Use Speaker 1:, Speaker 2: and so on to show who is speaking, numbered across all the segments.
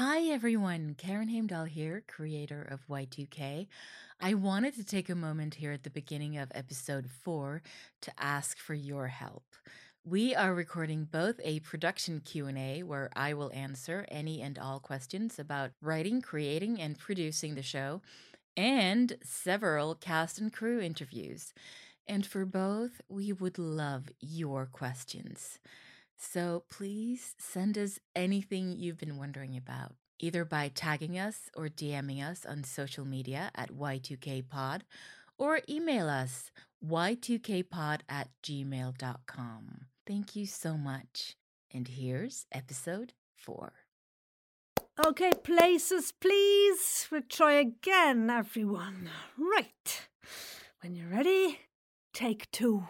Speaker 1: Hi everyone, Karen Heimdahl here, creator of Y2K. I wanted to take a moment here at the beginning of episode 4 to ask for your help. We are recording both a production Q&A where I will answer any and all questions about writing, creating and producing the show and several cast and crew interviews. And for both, we would love your questions. So please send us anything you've been wondering about, either by tagging us or DMing us on social media at Y2KPod or email us y2kpod at gmail.com. Thank you so much. And here's episode four.
Speaker 2: Okay, places, please. We'll try again, everyone. Right. When you're ready, take two.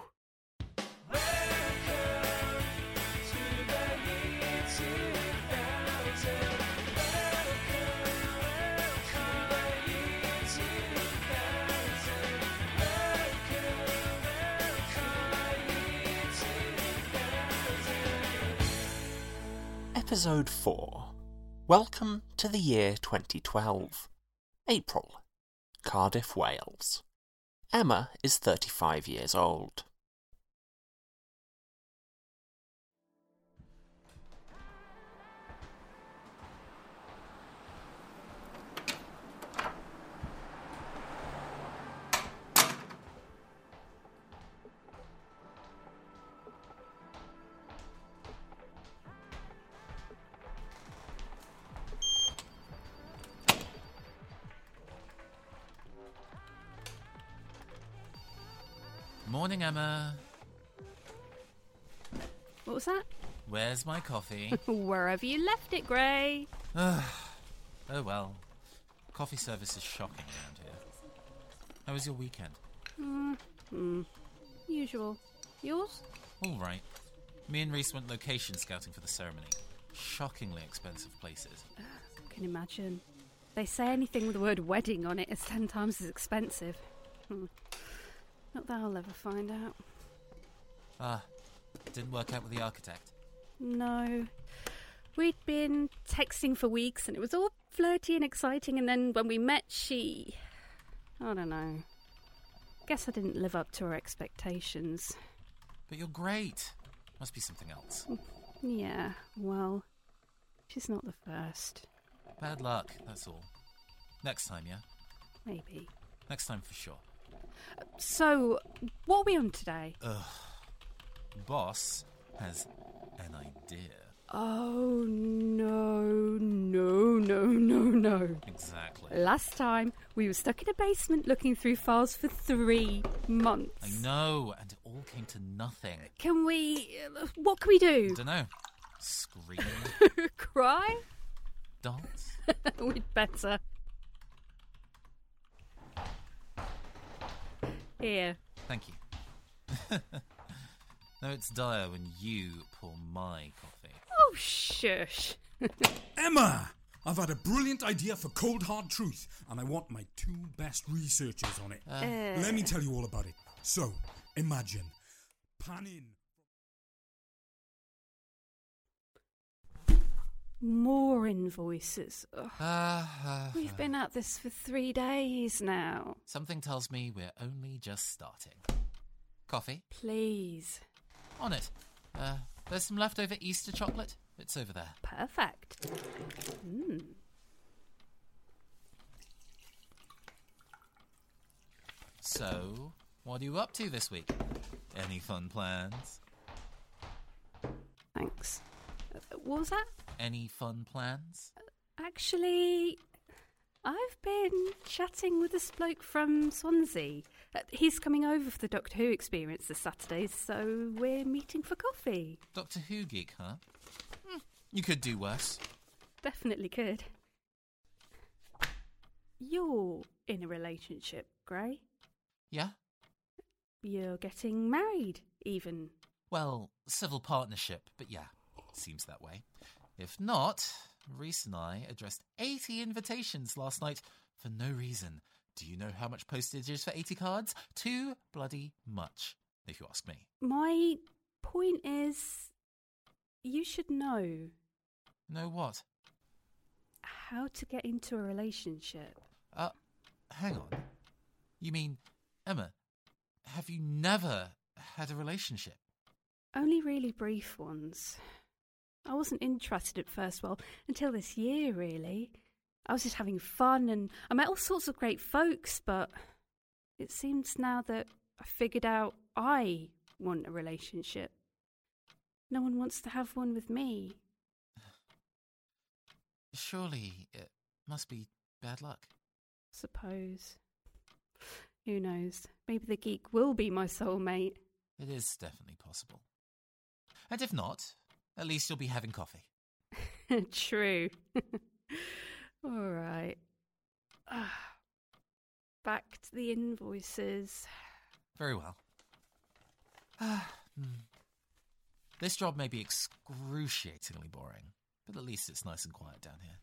Speaker 3: Episode 4 Welcome to the year 2012. April, Cardiff, Wales. Emma is 35 years old.
Speaker 4: Morning, Emma.
Speaker 5: What was that?
Speaker 4: Where's my coffee?
Speaker 5: Wherever you left it, Gray.
Speaker 4: oh well. Coffee service is shocking around here. How was your weekend?
Speaker 5: Hmm. Usual. Yours?
Speaker 4: All right. Me and Reese went location scouting for the ceremony. Shockingly expensive places.
Speaker 5: Can imagine. They say anything with the word wedding on it is ten times as expensive. Hmm. Not that I'll ever find out.
Speaker 4: Ah, didn't work out with the architect.
Speaker 5: No. We'd been texting for weeks and it was all flirty and exciting, and then when we met, she. I don't know. Guess I didn't live up to her expectations.
Speaker 4: But you're great. Must be something else.
Speaker 5: Yeah, well, she's not the first.
Speaker 4: Bad luck, that's all. Next time, yeah?
Speaker 5: Maybe.
Speaker 4: Next time for sure.
Speaker 5: So, what are we on today?
Speaker 4: Boss has an idea.
Speaker 5: Oh, no, no, no, no, no.
Speaker 4: Exactly.
Speaker 5: Last time, we were stuck in a basement looking through files for three months.
Speaker 4: I know, and it all came to nothing.
Speaker 5: Can we. uh, What can we do?
Speaker 4: Don't know. Scream,
Speaker 5: Cry?
Speaker 4: dance.
Speaker 5: We'd better. Here.
Speaker 4: Thank you. no, it's dire when you pour my coffee.
Speaker 5: Oh, shush.
Speaker 6: Emma! I've had a brilliant idea for Cold Hard Truth, and I want my two best researchers on it. Uh. Let me tell you all about it. So, imagine panning.
Speaker 5: More invoices. Ugh.
Speaker 4: Ah, ah,
Speaker 5: We've been at this for three days now.
Speaker 4: Something tells me we're only just starting. Coffee?
Speaker 5: Please.
Speaker 4: On it. Uh, there's some leftover Easter chocolate. It's over there.
Speaker 5: Perfect. Mm.
Speaker 4: So, what are you up to this week? Any fun plans?
Speaker 5: Thanks. What was that?
Speaker 4: Any fun plans?
Speaker 5: Actually, I've been chatting with this bloke from Swansea. Uh, he's coming over for the Doctor Who experience this Saturday, so we're meeting for coffee.
Speaker 4: Doctor Who geek, huh? Hmm, you could do worse.
Speaker 5: Definitely could. You're in a relationship, Gray.
Speaker 4: Yeah?
Speaker 5: You're getting married, even.
Speaker 4: Well, civil partnership, but yeah, seems that way. If not, Reese and I addressed 80 invitations last night for no reason. Do you know how much postage is for 80 cards? Too bloody much, if you ask me.
Speaker 5: My point is, you should know
Speaker 4: Know what?
Speaker 5: how to get into a relationship.
Speaker 4: Uh, hang on. You mean, Emma, have you never had a relationship?
Speaker 5: Only really brief ones. I wasn't interested at first, well, until this year, really. I was just having fun and I met all sorts of great folks, but it seems now that I figured out I want a relationship. No one wants to have one with me.
Speaker 4: Surely it must be bad luck.
Speaker 5: Suppose. Who knows? Maybe the geek will be my soulmate.
Speaker 4: It is definitely possible. And if not, at least you'll be having coffee.
Speaker 5: True. All right. Back to the invoices.
Speaker 4: Very well. Hmm. This job may be excruciatingly boring, but at least it's nice and quiet down here.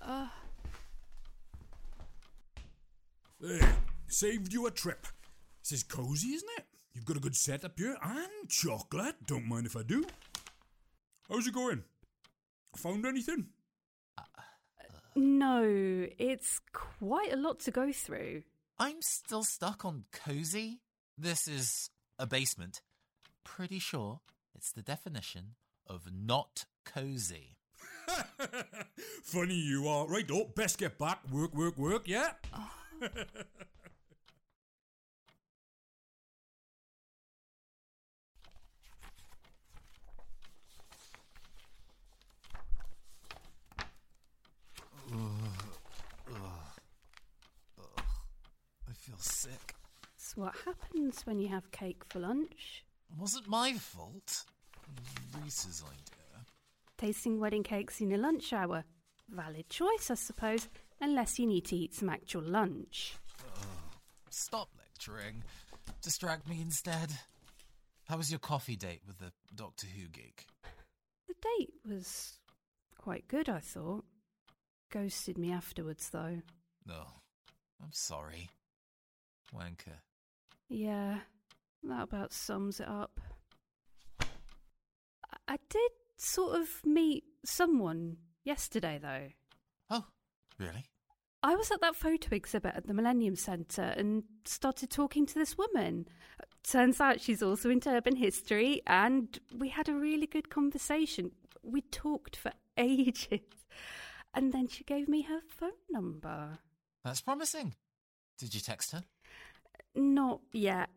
Speaker 5: Uh,
Speaker 6: There, saved you a trip. This is cozy, isn't it? You've got a good setup here and chocolate. Don't mind if I do. How's it going? Found anything?
Speaker 5: no, it's quite a lot to go through.
Speaker 4: I'm still stuck on cozy. This is a basement. Pretty sure it's the definition of not cozy.
Speaker 6: Funny you are. Right, oh, best get back. Work, work, work, yeah?
Speaker 4: I oh feel sick.
Speaker 5: What happens when you have cake for lunch.
Speaker 4: Wasn't my fault. Reese's idea.
Speaker 5: Tasting wedding cakes in a lunch hour. Valid choice, I suppose, unless you need to eat some actual lunch.
Speaker 4: Stop lecturing. Distract me instead. How was your coffee date with the Doctor Who geek?
Speaker 5: The date was quite good, I thought. Ghosted me afterwards, though.
Speaker 4: No, I'm sorry. Wanker.
Speaker 5: Yeah, that about sums it up. I- I did sort of meet someone yesterday, though.
Speaker 4: Oh, really?
Speaker 5: I was at that photo exhibit at the Millennium Centre and started talking to this woman. Turns out she's also into urban history, and we had a really good conversation. We talked for ages. And then she gave me her phone number.
Speaker 4: That's promising. Did you text her?
Speaker 5: Not yet.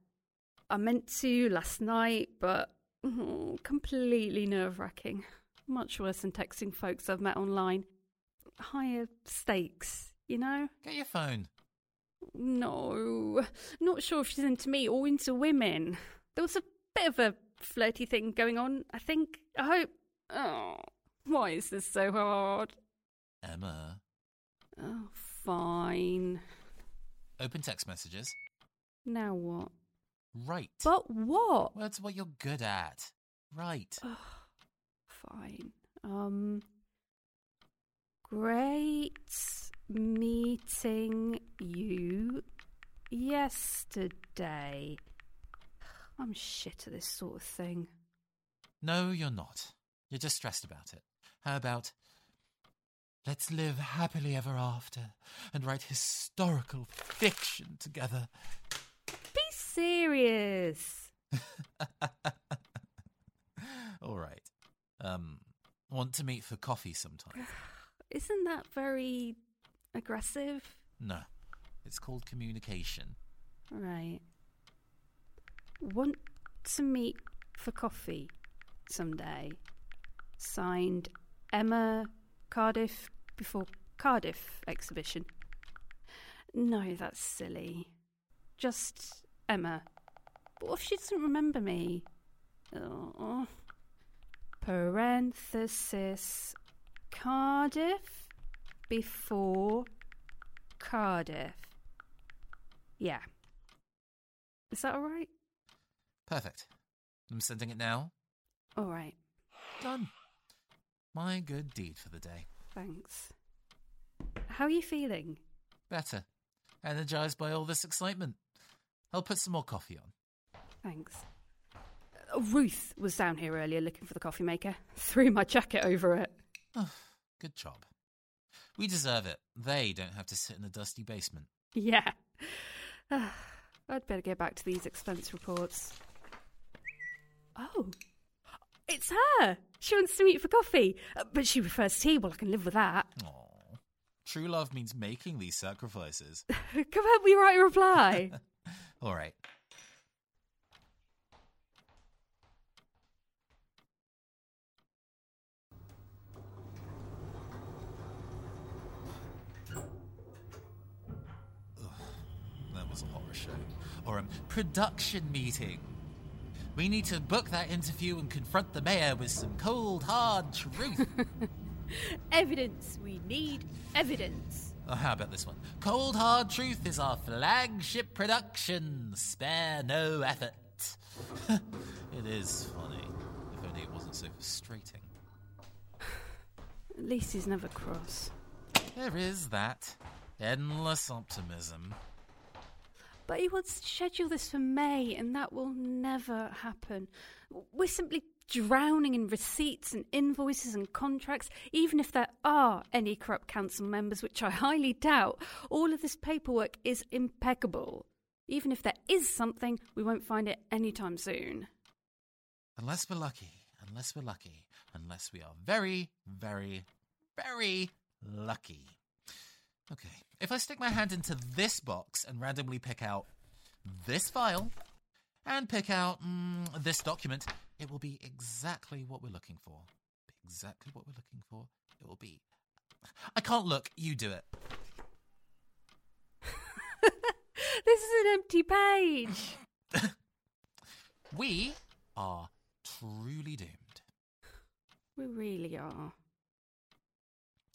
Speaker 5: I meant to last night, but oh, completely nerve wracking. Much worse than texting folks I've met online. Higher stakes, you know?
Speaker 4: Get your phone.
Speaker 5: No, not sure if she's into me or into women. There was a bit of a flirty thing going on, I think. I hope. Oh, why is this so hard?
Speaker 4: Emma.
Speaker 5: Oh, fine.
Speaker 4: Open text messages.
Speaker 5: Now what?
Speaker 4: Right.
Speaker 5: But what?
Speaker 4: Well, that's what you're good at. Right.
Speaker 5: Fine. Um. Great meeting you yesterday. I'm shit at this sort of thing.
Speaker 4: No, you're not. You're just stressed about it. How about let's live happily ever after and write historical fiction together?
Speaker 5: Serious.
Speaker 4: All right. Um, want to meet for coffee sometime?
Speaker 5: Isn't that very aggressive?
Speaker 4: No. It's called communication.
Speaker 5: Right. Want to meet for coffee someday. Signed Emma Cardiff before Cardiff exhibition. No, that's silly. Just Emma. What if she doesn't remember me? Oh. Parenthesis Cardiff before Cardiff. Yeah. Is that alright?
Speaker 4: Perfect. I'm sending it now.
Speaker 5: Alright,
Speaker 4: Done. My good deed for the day.
Speaker 5: thanks. How are you feeling?
Speaker 4: Better. energized by all this excitement. I'll put some more coffee on.
Speaker 5: Thanks. Uh, Ruth was down here earlier looking for the coffee maker. Threw my jacket over it.
Speaker 4: Good job. We deserve it. They don't have to sit in a dusty basement.
Speaker 5: Yeah. Ah, I'd better get back to these expense reports. Oh, it's her. She wants to meet for coffee, Uh, but she prefers tea. Well, I can live with that.
Speaker 4: Aww. True love means making these sacrifices.
Speaker 5: Come help me write a reply.
Speaker 4: All right. That was a horror show. Or a production meeting. We need to book that interview and confront the mayor with some cold, hard truth.
Speaker 5: evidence. We need evidence.
Speaker 4: Oh, how about this one? Cold Hard Truth is our flagship production. Spare no effort. it is funny. If only it wasn't so frustrating.
Speaker 5: At least he's never cross.
Speaker 4: There is that. Endless optimism.
Speaker 5: But he wants to schedule this for May, and that will never happen. We're simply drowning in receipts and invoices and contracts, even if there are any corrupt council members, which I highly doubt. All of this paperwork is impeccable. Even if there is something, we won't find it anytime soon.
Speaker 4: Unless we're lucky. Unless we're lucky. Unless we are very, very, very lucky. Okay. If I stick my hand into this box and randomly pick out this file and pick out mm, this document, it will be exactly what we're looking for. Exactly what we're looking for. It will be. I can't look. You do it.
Speaker 5: This is an empty page.
Speaker 4: We are truly doomed.
Speaker 5: We really are.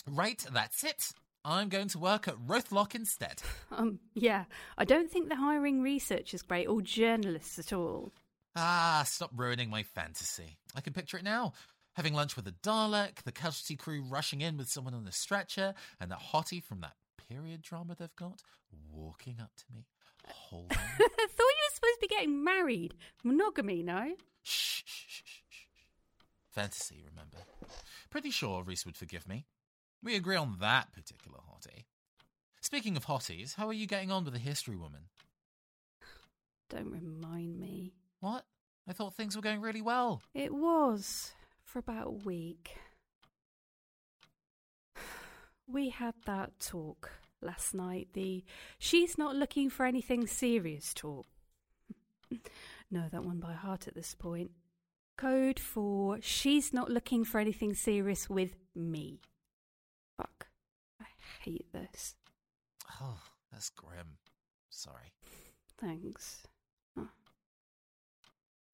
Speaker 4: Right, that's it. I'm going to work at Roath Lock instead.
Speaker 5: Um, yeah, I don't think they're hiring researchers great or journalists at all.
Speaker 4: Ah, stop ruining my fantasy. I can picture it now. Having lunch with a Dalek, the casualty crew rushing in with someone on a stretcher, and that hottie from that period drama they've got walking up to me, holding.
Speaker 5: I thought you were supposed to be getting married. Monogamy, no?
Speaker 4: shh, shh, shh, shh, shh. Fantasy, remember? Pretty sure Reese would forgive me. We agree on that particular hottie. Speaking of hotties, how are you getting on with the history woman?
Speaker 5: Don't remind me.
Speaker 4: What? I thought things were going really well.
Speaker 5: It was for about a week. We had that talk last night. The she's not looking for anything serious talk. know that one by heart at this point. Code for she's not looking for anything serious with me. Hate this.
Speaker 4: Oh, that's grim. Sorry.
Speaker 5: Thanks. Oh.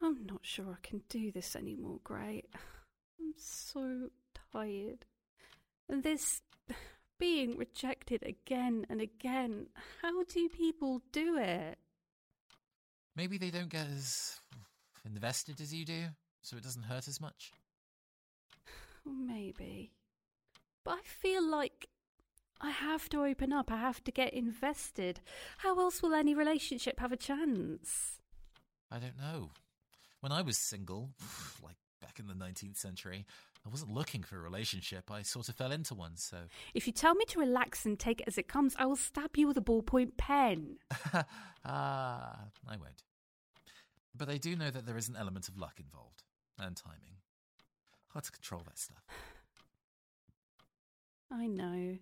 Speaker 5: I'm not sure I can do this anymore, Gray. I'm so tired. And this being rejected again and again. How do people do it?
Speaker 4: Maybe they don't get as invested as you do, so it doesn't hurt as much.
Speaker 5: Maybe. But I feel like I have to open up. I have to get invested. How else will any relationship have a chance?
Speaker 4: I don't know. When I was single, like back in the 19th century, I wasn't looking for a relationship. I sort of fell into one, so.
Speaker 5: If you tell me to relax and take it as it comes, I will stab you with a ballpoint pen.
Speaker 4: Ah, I won't. But I do know that there is an element of luck involved and timing. Hard to control that stuff.
Speaker 5: I know.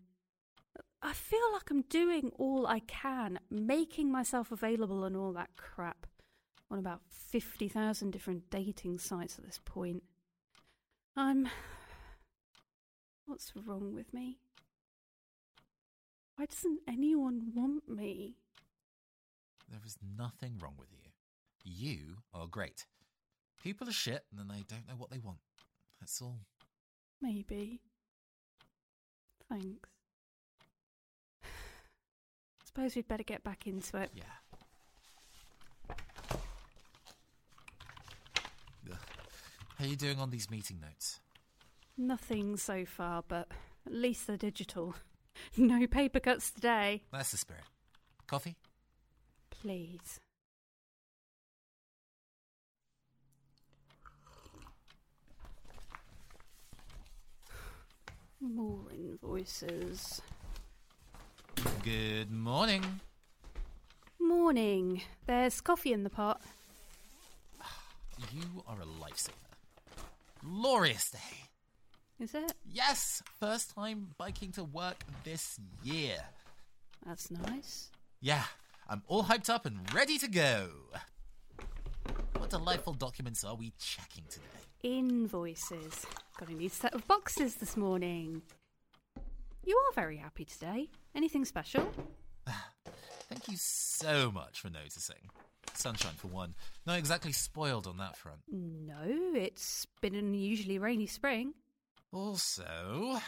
Speaker 5: I feel like I'm doing all I can, making myself available and all that crap on about 50,000 different dating sites at this point. I'm. What's wrong with me? Why doesn't anyone want me?
Speaker 4: There is nothing wrong with you. You are great. People are shit and they don't know what they want. That's all.
Speaker 5: Maybe. Thanks. I suppose we'd better get back into it.
Speaker 4: Yeah. Ugh. How are you doing on these meeting notes?
Speaker 5: Nothing so far, but at least they're digital. No paper cuts today.
Speaker 4: That's the spirit. Coffee?
Speaker 5: Please. More invoices.
Speaker 4: Good morning.
Speaker 5: Morning. There's coffee in the pot.
Speaker 4: You are a lifesaver. Glorious day.
Speaker 5: Is it?
Speaker 4: Yes, first time biking to work this year.
Speaker 5: That's nice.
Speaker 4: Yeah, I'm all hyped up and ready to go. What delightful documents are we checking today?
Speaker 5: Invoices. Got a new set of boxes this morning. You are very happy today. Anything special?
Speaker 4: Thank you so much for noticing. Sunshine for one. Not exactly spoiled on that front.
Speaker 5: No, it's been an unusually rainy spring.
Speaker 4: Also,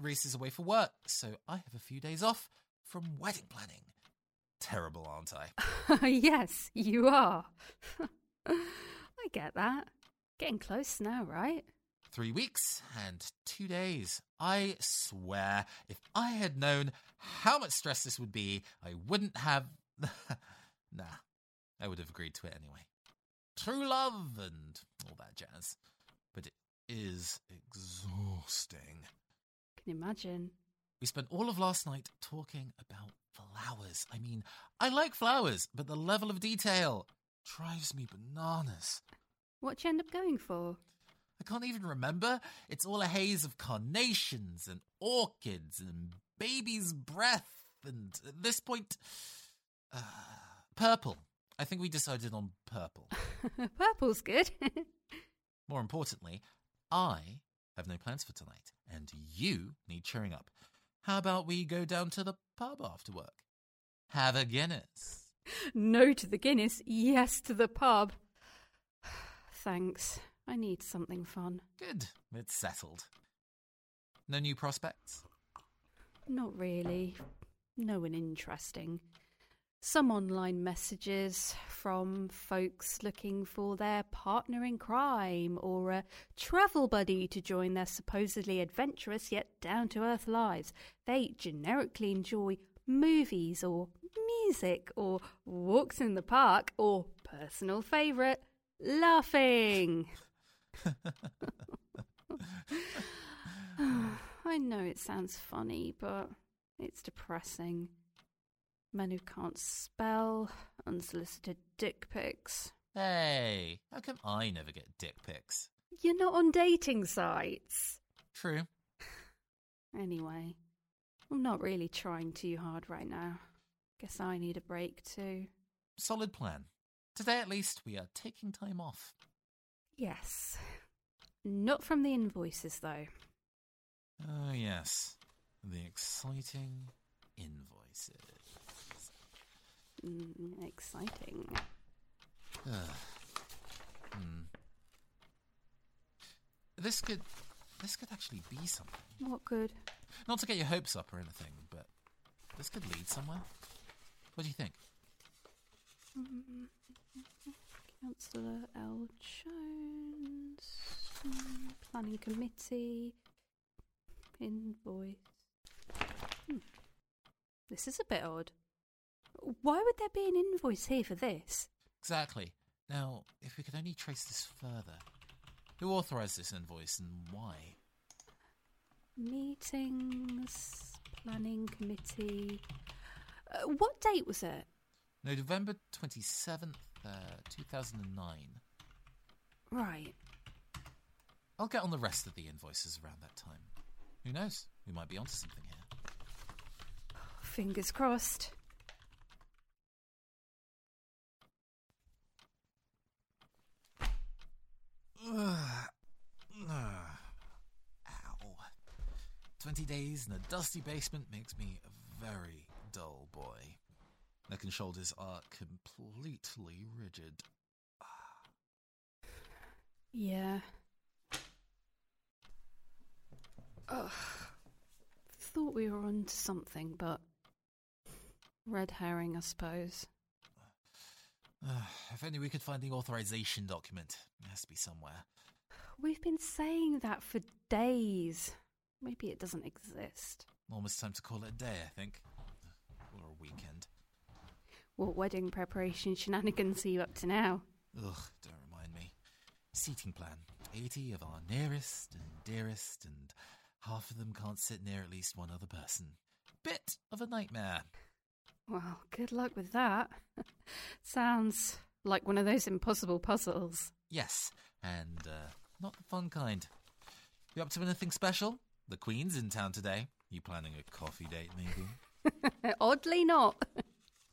Speaker 4: Reese is away for work, so I have a few days off from wedding planning. Terrible, aren't I?
Speaker 5: yes, you are. I get that. Getting close now, right?
Speaker 4: Three weeks and two days. I swear, if I had known how much stress this would be, I wouldn't have. nah, I would have agreed to it anyway. True love and all that jazz. But it is exhausting.
Speaker 5: Can imagine.
Speaker 4: We spent all of last night talking about flowers. I mean, I like flowers, but the level of detail drives me bananas.
Speaker 5: What you end up going for?
Speaker 4: I can't even remember. It's all a haze of carnations and orchids and baby's breath, and at this point, uh, purple. I think we decided on purple.
Speaker 5: Purple's good.
Speaker 4: More importantly, I have no plans for tonight, and you need cheering up. How about we go down to the pub after work? Have a Guinness.
Speaker 5: no to the Guinness, yes to the pub. Thanks. I need something fun.
Speaker 4: Good, it's settled. No new prospects?
Speaker 5: Not really. No one interesting. Some online messages from folks looking for their partner in crime or a travel buddy to join their supposedly adventurous yet down to earth lives. They generically enjoy movies or music or walks in the park or personal favourite, laughing. I know it sounds funny, but it's depressing. Men who can't spell, unsolicited dick pics.
Speaker 4: Hey, how come I never get dick pics?
Speaker 5: You're not on dating sites.
Speaker 4: True.
Speaker 5: Anyway, I'm not really trying too hard right now. Guess I need a break too.
Speaker 4: Solid plan. Today at least, we are taking time off.
Speaker 5: Yes. Not from the invoices, though.
Speaker 4: Oh, yes. The exciting invoices.
Speaker 5: Mm, exciting.
Speaker 4: Ugh. Hmm. This could. This could actually be something.
Speaker 5: What could?
Speaker 4: Not to get your hopes up or anything, but this could lead somewhere. What do you think?
Speaker 5: Councillor L. Jones. Planning Committee. Invoice. Hmm. This is a bit odd. Why would there be an invoice here for this?
Speaker 4: Exactly. Now, if we could only trace this further. Who authorised this invoice and why?
Speaker 5: Meetings, Planning Committee. Uh, what date was it?
Speaker 4: November 27th, uh, 2009.
Speaker 5: Right.
Speaker 4: I'll get on the rest of the invoices around that time. Who knows? We might be onto something here.
Speaker 5: Fingers crossed.
Speaker 4: Ow. 20 days in a dusty basement makes me a very dull boy. Neck and shoulders are uh, completely rigid.
Speaker 5: Yeah. Ugh. Thought we were on to something, but. Red herring, I suppose.
Speaker 4: if only we could find the authorization document. It has to be somewhere.
Speaker 5: We've been saying that for days. Maybe it doesn't exist.
Speaker 4: Almost time to call it a day, I think. Or a weekend.
Speaker 5: What wedding preparation shenanigans are you up to now?
Speaker 4: Ugh, don't remind me. Seating plan 80 of our nearest and dearest, and half of them can't sit near at least one other person. Bit of a nightmare.
Speaker 5: Well, good luck with that. Sounds like one of those impossible puzzles.
Speaker 4: Yes, and uh, not the fun kind. You up to anything special? The Queen's in town today. You planning a coffee date, maybe?
Speaker 5: Oddly not.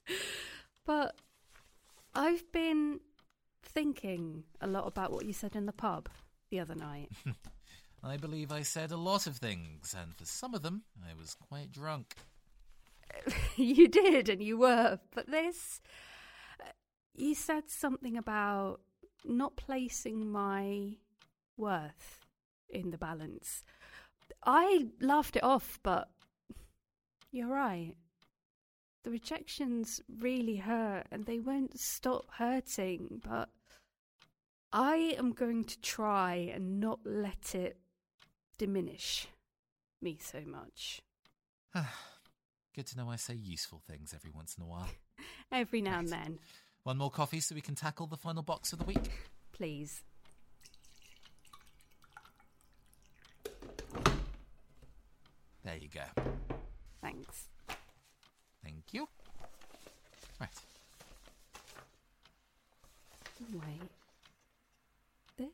Speaker 5: but I've been thinking a lot about what you said in the pub the other night.
Speaker 4: I believe I said a lot of things, and for some of them, I was quite drunk.
Speaker 5: you did, and you were. But this. uh, You said something about not placing my worth in the balance. I laughed it off, but you're right. The rejections really hurt, and they won't stop hurting, but I am going to try and not let it diminish me so much.
Speaker 4: Good to know I say useful things every once in a while.
Speaker 5: Every now and then,
Speaker 4: One more coffee so we can tackle the final box of the week.
Speaker 5: please.
Speaker 4: There you go.
Speaker 5: Thanks.
Speaker 4: Thank you. Right.
Speaker 5: Wait. This?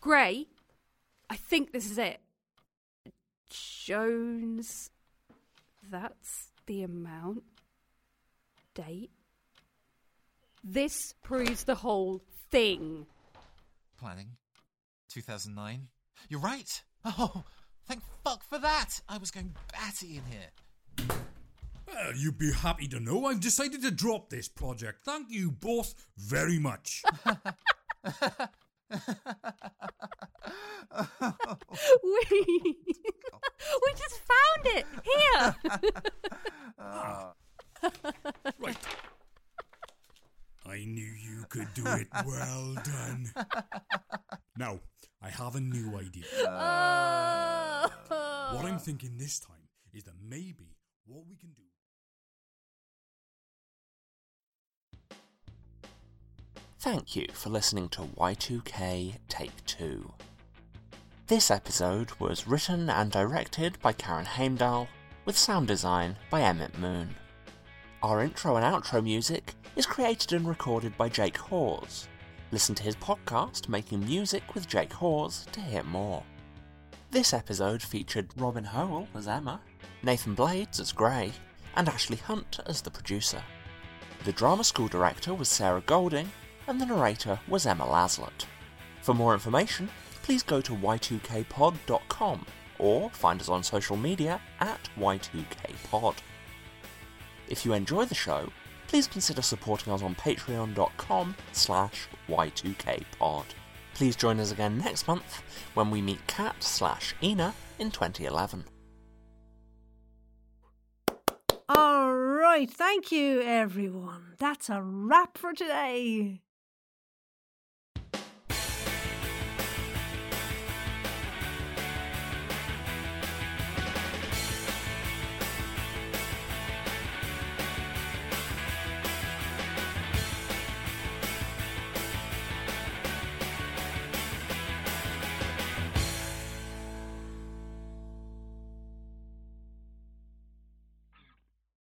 Speaker 5: Grey? I think this is it. Jones. That's the amount. Date. This proves the whole thing.
Speaker 4: Planning. 2009. You're right. Oh, thank fuck for that. I was going batty in here.
Speaker 6: Well, you'd be happy to know I've decided to drop this project. Thank you both very much.
Speaker 5: we, we just found it here. Ah.
Speaker 6: right. I knew you could do it. Well done. now, I have a new idea. Oh. What I'm thinking this time is that maybe what we can do.
Speaker 3: Thank you for listening to Y2K Take 2. This episode was written and directed by Karen Heimdall, with sound design by Emmett Moon. Our intro and outro music is created and recorded by Jake Hawes. Listen to his podcast, Making Music with Jake Hawes, to hear more. This episode featured Robin Howell as Emma, Nathan Blades as Gray, and Ashley Hunt as the producer. The drama school director was Sarah Golding, and the narrator was Emma Laslett. For more information, please go to y2kpod.com or find us on social media at y2kpod. If you enjoy the show, please consider supporting us on patreon.com slash y2kpod. Please join us again next month when we meet Kat slash Ina in 2011.
Speaker 2: All right, thank you, everyone. That's a wrap for today.